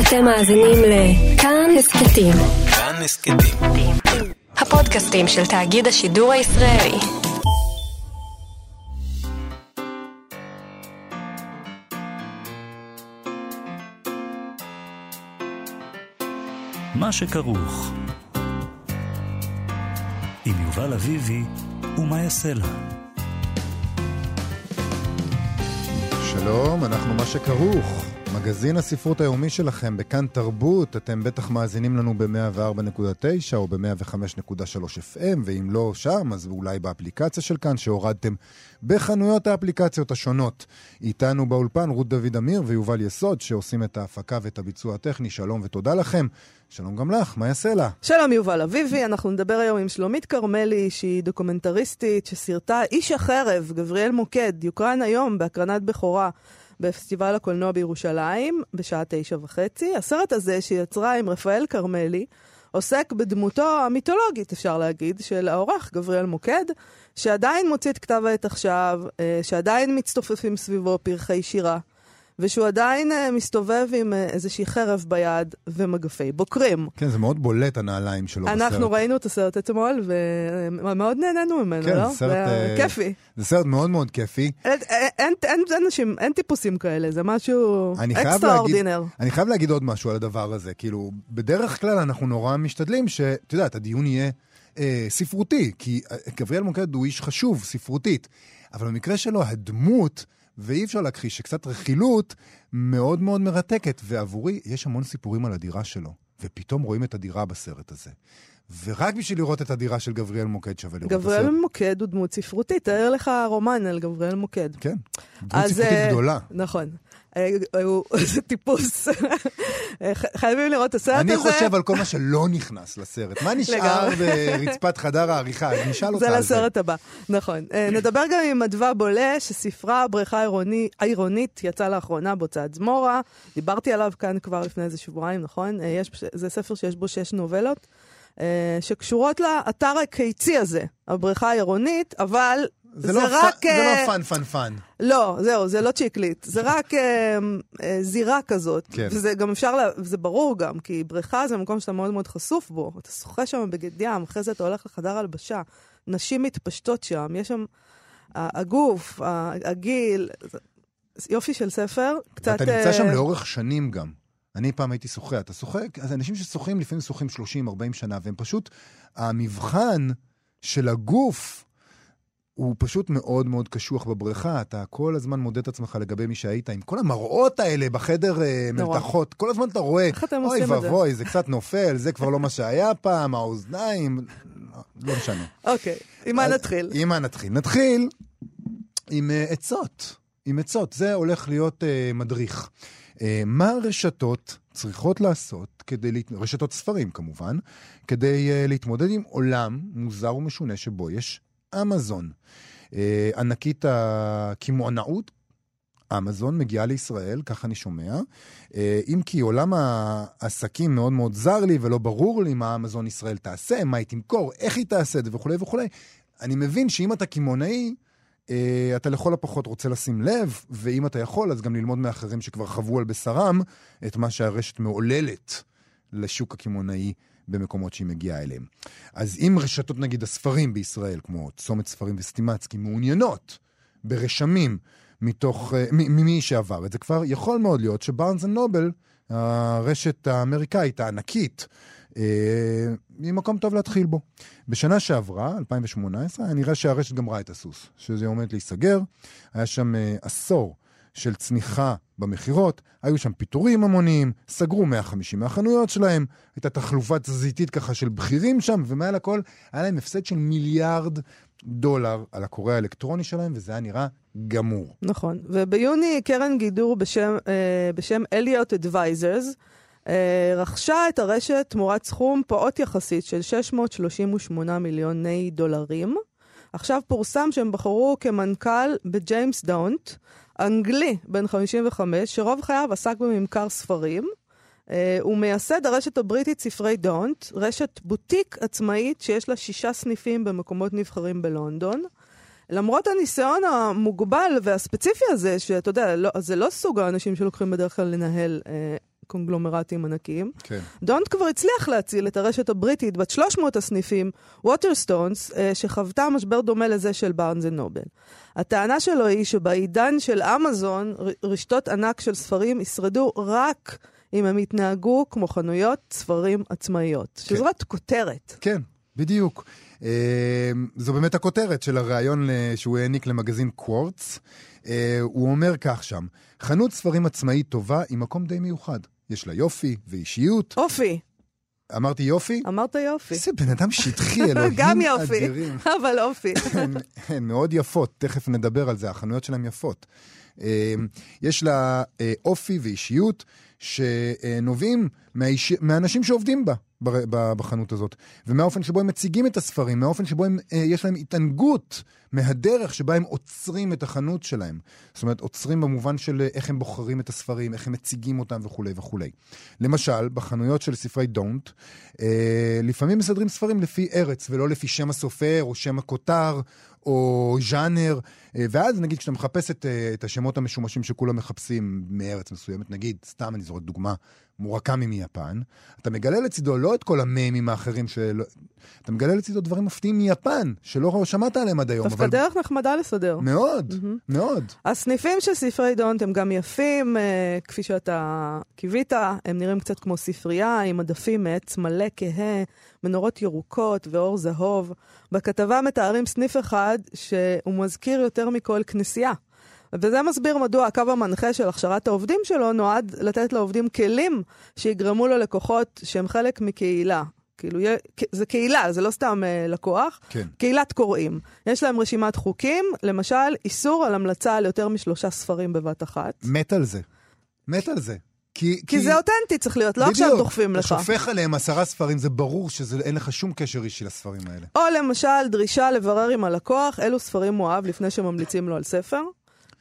אתם מאזינים לכאן הסכתים. כאן הסכתים. הפודקאסטים של תאגיד השידור הישראלי. מה שכרוך עם יובל אביבי ומה יעשה לה. שלום, אנחנו מה שכרוך. מגזין הספרות היומי שלכם בכאן תרבות, אתם בטח מאזינים לנו ב-104.9 או ב-105.3 FM, ואם לא שם, אז אולי באפליקציה של כאן שהורדתם בחנויות האפליקציות השונות. איתנו באולפן רות דוד אמיר ויובל יסוד, שעושים את ההפקה ואת הביצוע הטכני. שלום ותודה לכם. שלום גם לך, מה יעשה לה? שלום יובל אביבי, אנחנו נדבר היום עם שלומית כרמלי, שהיא דוקומנטריסטית שסרטה איש החרב, גבריאל מוקד, יוקרן היום בהקרנת בכורה. בפסטיבל הקולנוע בירושלים, בשעה תשע וחצי. הסרט הזה שיצרה עם רפאל כרמלי, עוסק בדמותו המיתולוגית, אפשר להגיד, של העורך גבריאל מוקד, שעדיין מוציא את כתב העת עכשיו, אה, שעדיין מצטופפים סביבו פרחי שירה. ושהוא עדיין uh, מסתובב עם uh, איזושהי חרב ביד ומגפי בוקרים. כן, זה מאוד בולט הנעליים שלו אנחנו בסרט. אנחנו ראינו את הסרט אתמול, ומאוד נהנינו ממנו, כן, לא? זה סרט... uh, כיפי. זה סרט מאוד מאוד כיפי. אין, אין, אין, אין אנשים, אין טיפוסים כאלה, זה משהו אקסטרה אורדינר. אני חייב להגיד עוד משהו על הדבר הזה. כאילו, בדרך כלל אנחנו נורא משתדלים שאת יודעת, הדיון יהיה אה, ספרותי, כי גבריאל מוקד הוא איש חשוב, ספרותית. אבל במקרה שלו, הדמות... ואי אפשר להכחיש שקצת רכילות מאוד מאוד מרתקת. ועבורי, יש המון סיפורים על הדירה שלו, ופתאום רואים את הדירה בסרט הזה. ורק בשביל לראות את הדירה של גבריאל מוקד שווה לראות את הסרט. גבריאל מוקד הוא דמות ספרותית, תאר לך רומן על גבריאל מוקד. כן, דמות ספרותית uh, גדולה. נכון. זה טיפוס. חייבים לראות את הסרט הזה. אני חושב על כל מה שלא נכנס לסרט. מה נשאר ברצפת חדר העריכה? נשאל אותה על זה. זה לסרט הבא, נכון. נדבר גם עם אדווה בולה, שספרה בריכה העירונית יצא לאחרונה בהוצאת זמורה. דיברתי עליו כאן כבר לפני איזה שבועיים, נכון? זה ספר שיש בו שש נובלות. שקשורות לאתר הקיצי הזה, הבריכה העירונית, אבל זה, זה לא רק... פ... זה לא fun fun fun. לא, זהו, זה לא chick lit. זה רק אה, אה, זירה כזאת. כן. וזה גם אפשר, לה... זה ברור גם, כי בריכה זה מקום שאתה מאוד מאוד חשוף בו. אתה שוחה שם בגד ים, אחרי זה אתה הולך לחדר הלבשה. נשים מתפשטות שם, יש שם... הגוף, הגיל, יופי של ספר. קצת... ואתה נמצא שם לאורך שנים גם. אני פעם הייתי שוחה, אתה שוחה, אז אנשים ששוחים לפעמים שוחים 30-40 שנה, והם פשוט, המבחן של הגוף הוא פשוט מאוד מאוד קשוח בבריכה, אתה כל הזמן מודד את עצמך לגבי מי שהיית, עם כל המראות האלה בחדר uh, מלתחות, כל הזמן אתה רואה? אוי ואבוי, זה קצת נופל, זה כבר לא מה שהיה פעם, האוזניים, לא משנה. אוקיי, עם מה נתחיל? עם מה נתחיל? נתחיל עם uh, עצות, עם עצות, זה הולך להיות uh, מדריך. מה הרשתות צריכות לעשות, כדי, להת... רשתות ספרים כמובן, כדי להתמודד עם עולם מוזר ומשונה שבו יש אמזון. אה, ענקית הקמעונאות, אמזון מגיעה לישראל, כך אני שומע. אה, אם כי עולם העסקים מאוד מאוד זר לי ולא ברור לי מה אמזון ישראל תעשה, מה היא תמכור, איך היא תעשה את זה וכולי וכולי. אני מבין שאם אתה קמעונאי, אה, אתה לכל הפחות רוצה לשים לב, ואם אתה יכול, אז גם ללמוד מאחרים שכבר חוו על בשרם את מה שהרשת מעוללת לשוק הקמעונאי במקומות שהיא מגיעה אליהם. אז אם רשתות נגיד הספרים בישראל, כמו צומת ספרים וסטימצקי, מעוניינות ברשמים מתוך, uh, ממי שעבר את זה כבר, יכול מאוד להיות שבארנס אנד נובל, הרשת האמריקאית הענקית, uh, היא מקום טוב להתחיל בו. בשנה שעברה, 2018, היה נראה שהרשת גמרה את הסוס, שזה עומד להיסגר. היה שם uh, עשור של צניחה במכירות, היו שם פיטורים המוניים, סגרו 150 מהחנויות שלהם, הייתה תחלופת תזזיתית ככה של בכירים שם, ומעל הכל היה להם הפסד של מיליארד דולר על הקורא האלקטרוני שלהם, וזה היה נראה גמור. נכון, וביוני קרן גידור בשם, אה, בשם אליוט אדוויזרס, אה, רכשה את הרשת תמורת סכום פעוט יחסית של 638 מיליוני דולרים. עכשיו פורסם שהם בחרו כמנכ"ל בג'יימס דונט, אנגלי בן 55, שרוב חייו עסק בממכר ספרים. אה, הוא מייסד הרשת הבריטית ספרי דונט, רשת בוטיק עצמאית שיש לה שישה סניפים במקומות נבחרים בלונדון. למרות הניסיון המוגבל והספציפי הזה, שאתה יודע, לא, זה לא סוג האנשים שלוקחים בדרך כלל לנהל אה, קונגלומרטים ענקיים. כן. דונט כבר הצליח להציל את הרשת הבריטית בת 300 הסניפים, ווטרסטונס, אה, שחוותה משבר דומה לזה של בארנס ונובל. הטענה שלו היא שבעידן של אמזון, רשתות ענק של ספרים ישרדו רק אם הם יתנהגו כמו חנויות ספרים עצמאיות. כן. שזו רק כותרת. כן, בדיוק. אה, זו באמת הכותרת של הריאיון שהוא העניק למגזין קוורטס. אה, הוא אומר כך שם, חנות ספרים עצמאית טובה היא מקום די מיוחד. יש לה יופי ואישיות. אופי, אמרתי יופי? אמרת יופי. איזה בן אדם שטחי, אלוהים גם יופי, אדירים. אבל אופי. הן, מאוד יפות, תכף נדבר על זה, החנויות שלהן יפות. אה, יש לה אה, אופי ואישיות שנובעים מהאיש... מהאנשים שעובדים בה. בחנות הזאת, ומהאופן שבו הם מציגים את הספרים, מהאופן שבו הם, אה, יש להם התענגות מהדרך שבה הם עוצרים את החנות שלהם. זאת אומרת, עוצרים במובן של אה, איך הם בוחרים את הספרים, איך הם מציגים אותם וכולי וכולי. למשל, בחנויות של ספרי דונט, אה, לפעמים מסדרים ספרים לפי ארץ, ולא לפי שם הסופר או שם הכותר. או ז'אנר, אה, ואז נגיד כשאתה מחפש את, אה, את השמות המשומשים שכולם מחפשים מארץ מסוימת, נגיד, סתם אני זורק דוגמה, מורקמי מיפן, אתה מגלה לצידו לא את כל המיימים האחרים של... אתה מגלה לצידו דברים מפתיעים מיפן, שלא שמעת עליהם עד היום. דווקא דרך נחמדה לסדר. מאוד, מאוד. הסניפים של ספרי דונט הם גם יפים, אה, כפי שאתה קיווית, הם נראים קצת כמו ספרייה, עם מדפים מעץ מלא כהה, מנורות ירוקות ואור זהוב. בכתבה מתארים סניף אחד שהוא מזכיר יותר מכל כנסייה. וזה מסביר מדוע הקו המנחה של הכשרת העובדים שלו נועד לתת לעובדים כלים שיגרמו ללקוחות שהם חלק מקהילה. כאילו, זה קהילה, זה לא סתם אה, לקוח. כן. קהילת קוראים. יש להם רשימת חוקים, למשל, איסור על המלצה על יותר משלושה ספרים בבת אחת. מת על זה. מת על זה. כי, כי זה אותנטי צריך להיות, לא עכשיו דוחפים לך. אתה שופך עליהם עשרה ספרים, זה ברור שאין לך שום קשר אישי לספרים האלה. או למשל, דרישה לברר עם הלקוח אילו ספרים הוא אהב לפני שממליצים לו על ספר.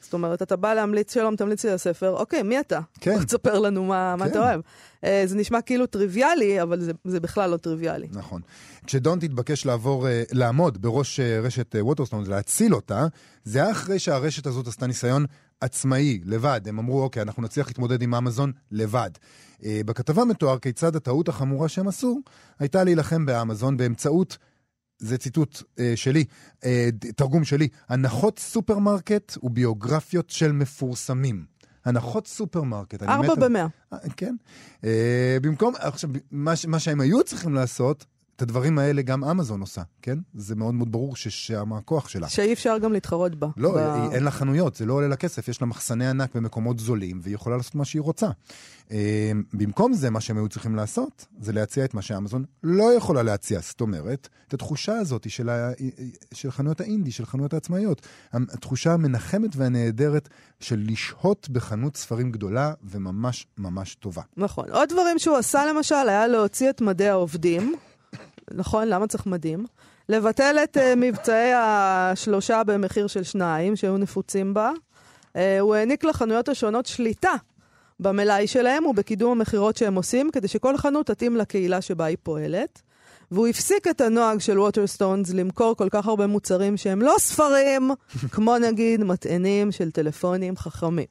זאת אומרת, אתה בא להמליץ, שלום, תמליץ לי על ספר, אוקיי, מי אתה? כן. תספר לנו מה, מה כן. אתה אוהב. אה, זה נשמע כאילו טריוויאלי, אבל זה, זה בכלל לא טריוויאלי. נכון. כשדונט התבקש לעבור, אה, לעמוד בראש אה, רשת אה, ווטרסטון, להציל אותה, זה היה אחרי שהרשת הזאת עשתה ניסיון עצמאי, לבד. הם אמרו, אוקיי, אנחנו נצליח להתמודד עם אמזון לבד. אה, בכתבה מתואר כיצד הטעות החמורה שהם עשו, הייתה להילחם באמזון באמצעות... זה ציטוט אה, שלי, אה, תרגום שלי, הנחות סופרמרקט וביוגרפיות של מפורסמים. הנחות סופרמרקט. ארבע במאה. אה, כן. אה, במקום, עכשיו, מה, מה שהם היו צריכים לעשות, את הדברים האלה גם אמזון עושה, כן? זה מאוד מאוד ברור ששם הכוח שלה. שאי אפשר גם להתחרות בה. לא, ב... היא- אין לה חנויות, זה לא עולה לה כסף, יש לה מחסני ענק במקומות זולים, והיא יכולה לעשות מה שהיא רוצה. אה, במקום זה, מה שהם היו צריכים לעשות, זה להציע את מה שאמזון לא יכולה להציע. זאת אומרת, את התחושה הזאת של, ה... של חנויות האינדי, של חנויות העצמאיות. התחושה המנחמת והנהדרת של לשהות בחנות ספרים גדולה וממש ממש טובה. נכון. עוד דברים שהוא עשה למשל, היה להוציא את מדי העובדים. נכון, למה צריך מדים? לבטל את uh, מבצעי השלושה במחיר של שניים, שהיו נפוצים בה. Uh, הוא העניק לחנויות השונות שליטה במלאי שלהם ובקידום המכירות שהם עושים, כדי שכל חנות תתאים לקהילה שבה היא פועלת. והוא הפסיק את הנוהג של ווטרסטונס למכור כל כך הרבה מוצרים שהם לא ספרים, כמו נגיד מטענים של טלפונים חכמים.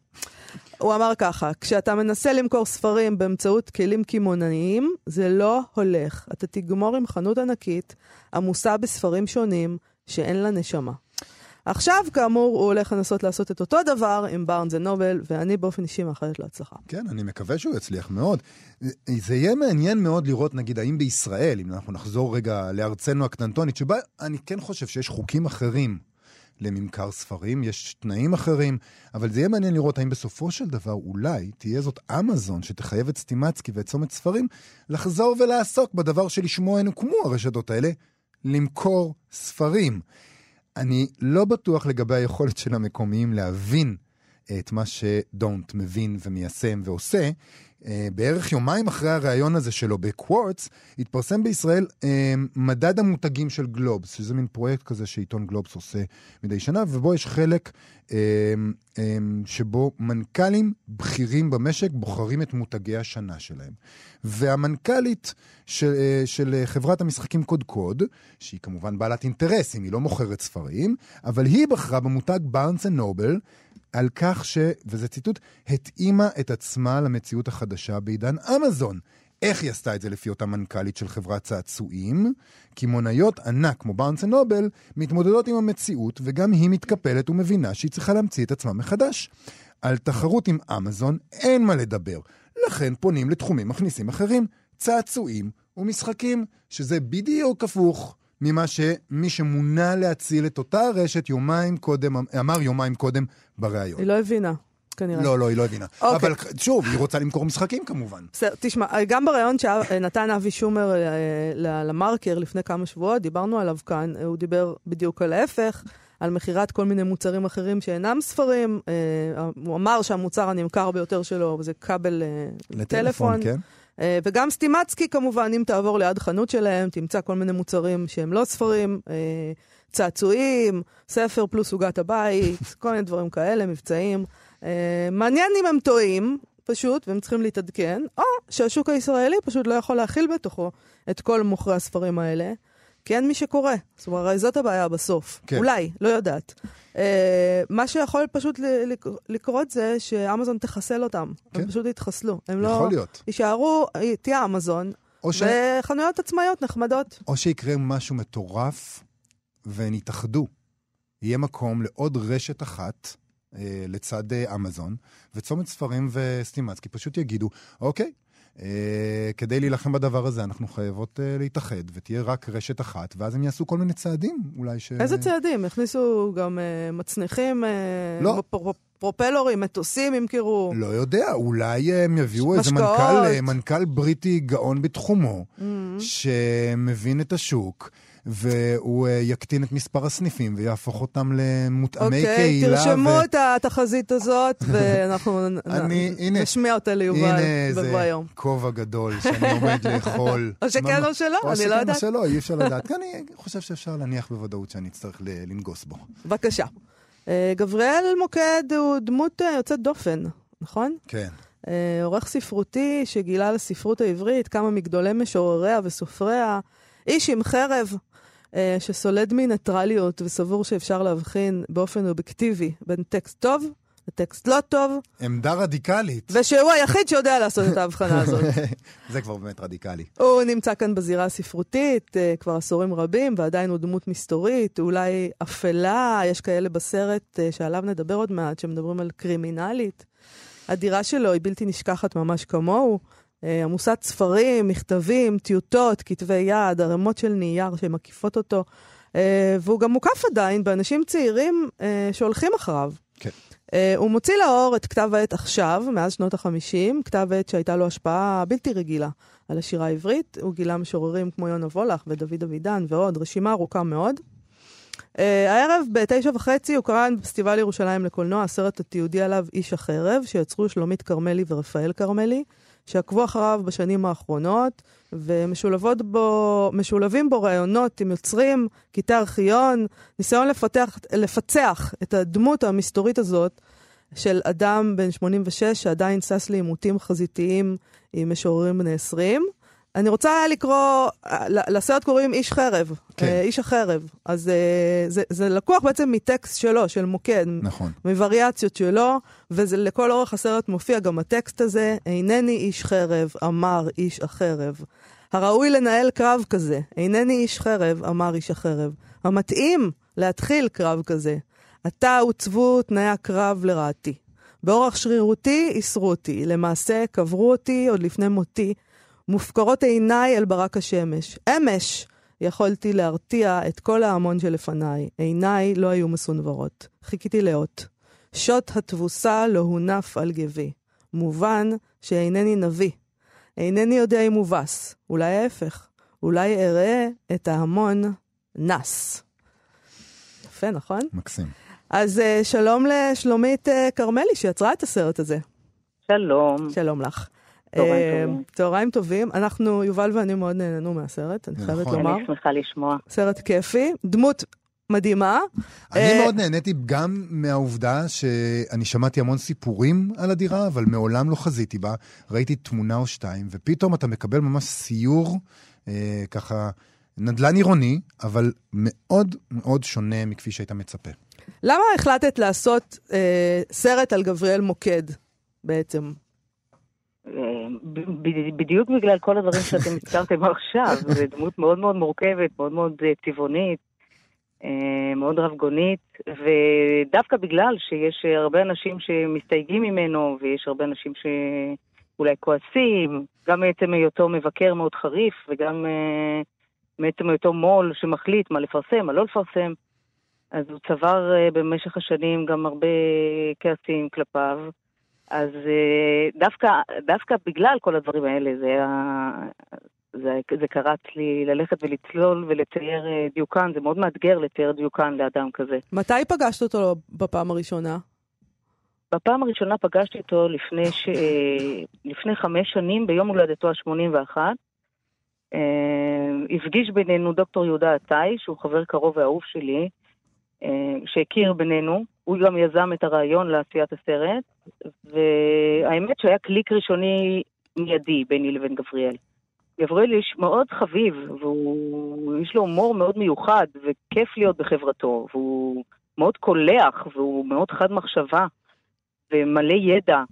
הוא אמר ככה, כשאתה מנסה למכור ספרים באמצעות כלים קמעונאיים, זה לא הולך. אתה תגמור עם חנות ענקית, עמוסה בספרים שונים, שאין לה נשמה. עכשיו, כאמור, הוא הולך לנסות לעשות את אותו דבר עם בארנס נובל, ואני באופן אישי מאחלת לו הצלחה. כן, אני מקווה שהוא יצליח מאוד. זה יהיה מעניין מאוד לראות, נגיד, האם בישראל, אם אנחנו נחזור רגע לארצנו הקטנטונית, שבה אני כן חושב שיש חוקים אחרים לממכר ספרים, יש תנאים אחרים, אבל זה יהיה מעניין לראות האם בסופו של דבר אולי תהיה זאת אמזון שתחייב את סטימצקי ואת צומת ספרים לחזור ולעסוק בדבר שלשמו הן הוקמו הרשתות האלה, למכור ספרים. אני לא בטוח לגבי היכולת של המקומיים להבין את מה שדונט מבין ומיישם ועושה. Uh, בערך יומיים אחרי הריאיון הזה שלו בקוורטס, התפרסם בישראל uh, מדד המותגים של גלובס, שזה מין פרויקט כזה שעיתון גלובס עושה מדי שנה, ובו יש חלק um, שבו מנכ"לים בכירים במשק בוחרים את מותגי השנה שלהם. והמנכ"לית של, של חברת המשחקים קודקוד, שהיא כמובן בעלת אינטרסים, היא לא מוכרת ספרים, אבל היא בחרה במותג בארנס אנד נובל, על כך ש, וזה ציטוט, התאימה את עצמה למציאות החדשה בעידן אמזון. איך היא עשתה את זה לפי אותה מנכ"לית של חברת צעצועים? קמעונאיות ענק כמו בארנס נובל מתמודדות עם המציאות וגם היא מתקפלת ומבינה שהיא צריכה להמציא את עצמה מחדש. על תחרות עם אמזון אין מה לדבר, לכן פונים לתחומים מכניסים אחרים, צעצועים ומשחקים, שזה בדיוק הפוך ממה שמי שמונה להציל את אותה הרשת יומיים קודם, אמר יומיים קודם בריאיון. היא לא הבינה. כנראה. לא, לא, היא לא הבינה. אוקיי. אבל שוב, היא רוצה למכור משחקים כמובן. בסדר, תשמע, גם בריאיון שנתן אבי שומר אה, למרקר לפני כמה שבועות, דיברנו עליו כאן, אה, הוא דיבר בדיוק על ההפך, על מכירת כל מיני מוצרים אחרים שאינם ספרים. אה, הוא אמר שהמוצר הנמכר ביותר שלו זה כבל אה, לטלפון, טלפון. כן? אה, וגם סטימצקי כמובן, אם תעבור ליד חנות שלהם, תמצא כל מיני מוצרים שהם לא ספרים, אה, צעצועים, ספר פלוס עוגת הבית, כל מיני דברים כאלה, מבצעים. אה, מעניין אם הם טועים, פשוט, והם צריכים להתעדכן, או שהשוק הישראלי פשוט לא יכול להכיל בתוכו את כל מוכרי הספרים האלה, כי אין מי שקורא. זאת אומרת, הרי זאת הבעיה בסוף. כן. אולי, לא יודעת. אה, מה שיכול פשוט לקרות זה שאמזון תחסל אותם. כן. הם פשוט יתחסלו. הם לא... יכול להיות. יישארו, תהיה אמזון, ש... וחנויות עצמאיות נחמדות. או שיקרה משהו מטורף והן יתאחדו. יהיה מקום לעוד רשת אחת אה, לצד אה, אמזון, וצומת ספרים וסטימצקי פשוט יגידו, אוקיי, אה, כדי להילחם בדבר הזה אנחנו חייבות אה, להתאחד, ותהיה רק רשת אחת, ואז הם יעשו כל מיני צעדים, אולי ש... איזה צעדים? הכניסו גם אה, מצניחים, אה, לא. פר- פרופלורים, מטוסים ימכרו. לא יודע, אולי הם יביאו איזה. מנכ"ל, אה, מנכ"ל בריטי גאון בתחומו, Mm-hmm. שמבין את השוק. והוא אה, יקטין את מספר הסניפים ויהפוך אותם למותאמי אוקיי, קהילה. תרשמו את התחזית הזאת, ואנחנו אני- הנה. נשמיע אותה ליובל הנה בבוא איזה היום. כובע גדול שאני עומד לאכול. או שכן או שלא, או אני שכן לא או יודעת. שלא, אי אפשר לדעת. אני חושב שאפשר להניח בוודאות שאני אצטרך לנגוס בו. בבקשה. אה, גבריאל מוקד הוא דמות אה, יוצאת דופן, נכון? כן. עורך ספרותי שגילה לספרות העברית כמה מגדולי משורריה וסופריה, איש עם חרב, שסולד מניטרליות וסבור שאפשר להבחין באופן אובייקטיבי בין טקסט טוב לטקסט לא טוב, עמדה רדיקלית. ושהוא היחיד שיודע לעשות את ההבחנה הזאת. זה כבר באמת רדיקלי. הוא נמצא כאן בזירה הספרותית אה, כבר עשורים רבים, ועדיין הוא דמות מסתורית, אולי אפלה, יש כאלה בסרט אה, שעליו נדבר עוד מעט, שמדברים על קרימינלית. הדירה שלו היא בלתי נשכחת ממש כמוהו. אה, עמוסת ספרים, מכתבים, טיוטות, כתבי יד, ערימות של נייר שמקיפות אותו. אה, והוא גם מוקף עדיין באנשים צעירים אה, שהולכים אחריו. כן. הוא מוציא לאור את כתב העת עכשיו, מאז שנות ה-50, כתב עת שהייתה לו השפעה בלתי רגילה על השירה העברית. הוא גילה משוררים כמו יונה וולך ודוד אבידן ועוד, רשימה ארוכה מאוד. Uh, הערב בתשע וחצי הוקרן בפסטיבל ירושלים לקולנוע הסרט התיעודי עליו איש החרב, שיצרו שלומית כרמלי ורפאל כרמלי, שעקבו אחריו בשנים האחרונות, ומשולבות בו, ראיונות עם יוצרים, קטעי ארכיון, ניסיון לפתח, לפצח את הדמות המסתורית הזאת של אדם בן 86 שעדיין שש לעימותים חזיתיים עם משוררים בני 20. אני רוצה לקרוא, לסרט קוראים איש חרב, כן. אה, איש החרב. אז אה, זה, זה לקוח בעצם מטקסט שלו, של מוקד, נכון. מווריאציות שלו, וזה לכל אורך הסרט מופיע גם הטקסט הזה, אינני איש חרב, אמר איש החרב. הראוי לנהל קרב כזה, אינני איש חרב, אמר איש החרב. המתאים להתחיל קרב כזה. עתה עוצבו תנאי הקרב לרעתי. באורח שרירותי איסרו אותי, למעשה קברו אותי עוד לפני מותי, מופקרות עיניי אל ברק השמש. אמש יכולתי להרתיע את כל ההמון שלפניי, עיניי לא היו מסונוורות. חיכיתי לאות. שוט התבוסה לא הונף על גבי. מובן שאינני נביא. אינני יודע אם מובס, אולי ההפך. אולי אראה את ההמון נס. יפה, נכון? מקסים. אז אה, שלום לשלומית אה, כרמלי שיצרה את הסרט הזה. שלום. שלום לך. צהריים אה, טובים. צהריים טובים. אנחנו, יובל ואני מאוד נהנינו מהסרט, אני זה חייבת נכון. לומר. אני שמחה לשמוע. סרט כיפי, דמות מדהימה. אני אה, מאוד נהניתי גם מהעובדה שאני שמעתי המון סיפורים על הדירה, אבל מעולם לא חזיתי בה. ראיתי תמונה או שתיים, ופתאום אתה מקבל ממש סיור, אה, ככה, נדל"ן עירוני, אבל מאוד מאוד שונה מכפי שהיית מצפה. למה החלטת לעשות אה, סרט על גבריאל מוקד בעצם? אה, בדיוק בגלל כל הדברים שאתם הזכרתם עכשיו, זו דמות מאוד מאוד מורכבת, מאוד מאוד אה, צבעונית, אה, מאוד רבגונית, ודווקא בגלל שיש הרבה אנשים שמסתייגים ממנו, ויש הרבה אנשים שאולי כועסים, גם מעצם היותו מבקר מאוד חריף, וגם מעצם היותו מו"ל שמחליט מה לפרסם, מה לא לפרסם, אז הוא צבר במשך השנים גם הרבה כעסים כלפיו. אז אה, דווקא, דווקא בגלל כל הדברים האלה, זה, היה, זה, זה קרץ לי ללכת ולצלול ולצייר אה, דיוקן, זה מאוד מאתגר לצייר דיוקן לאדם כזה. מתי פגשת אותו בפעם הראשונה? בפעם הראשונה פגשתי אותו לפני, ש... אה, לפני חמש שנים, ביום הולדתו ה-81. הפגיש בינינו דוקטור יהודה עטאי, שהוא חבר קרוב ואהוב שלי, שהכיר בינינו. הוא גם יזם את הרעיון לעשיית הסרט, והאמת שהיה קליק ראשוני מיידי ביני לבין גבריאל. גבריאל איש מאוד חביב, ויש לו הומור מאוד מיוחד, וכיף להיות בחברתו, והוא מאוד קולח, והוא מאוד חד מחשבה, ומלא ידע.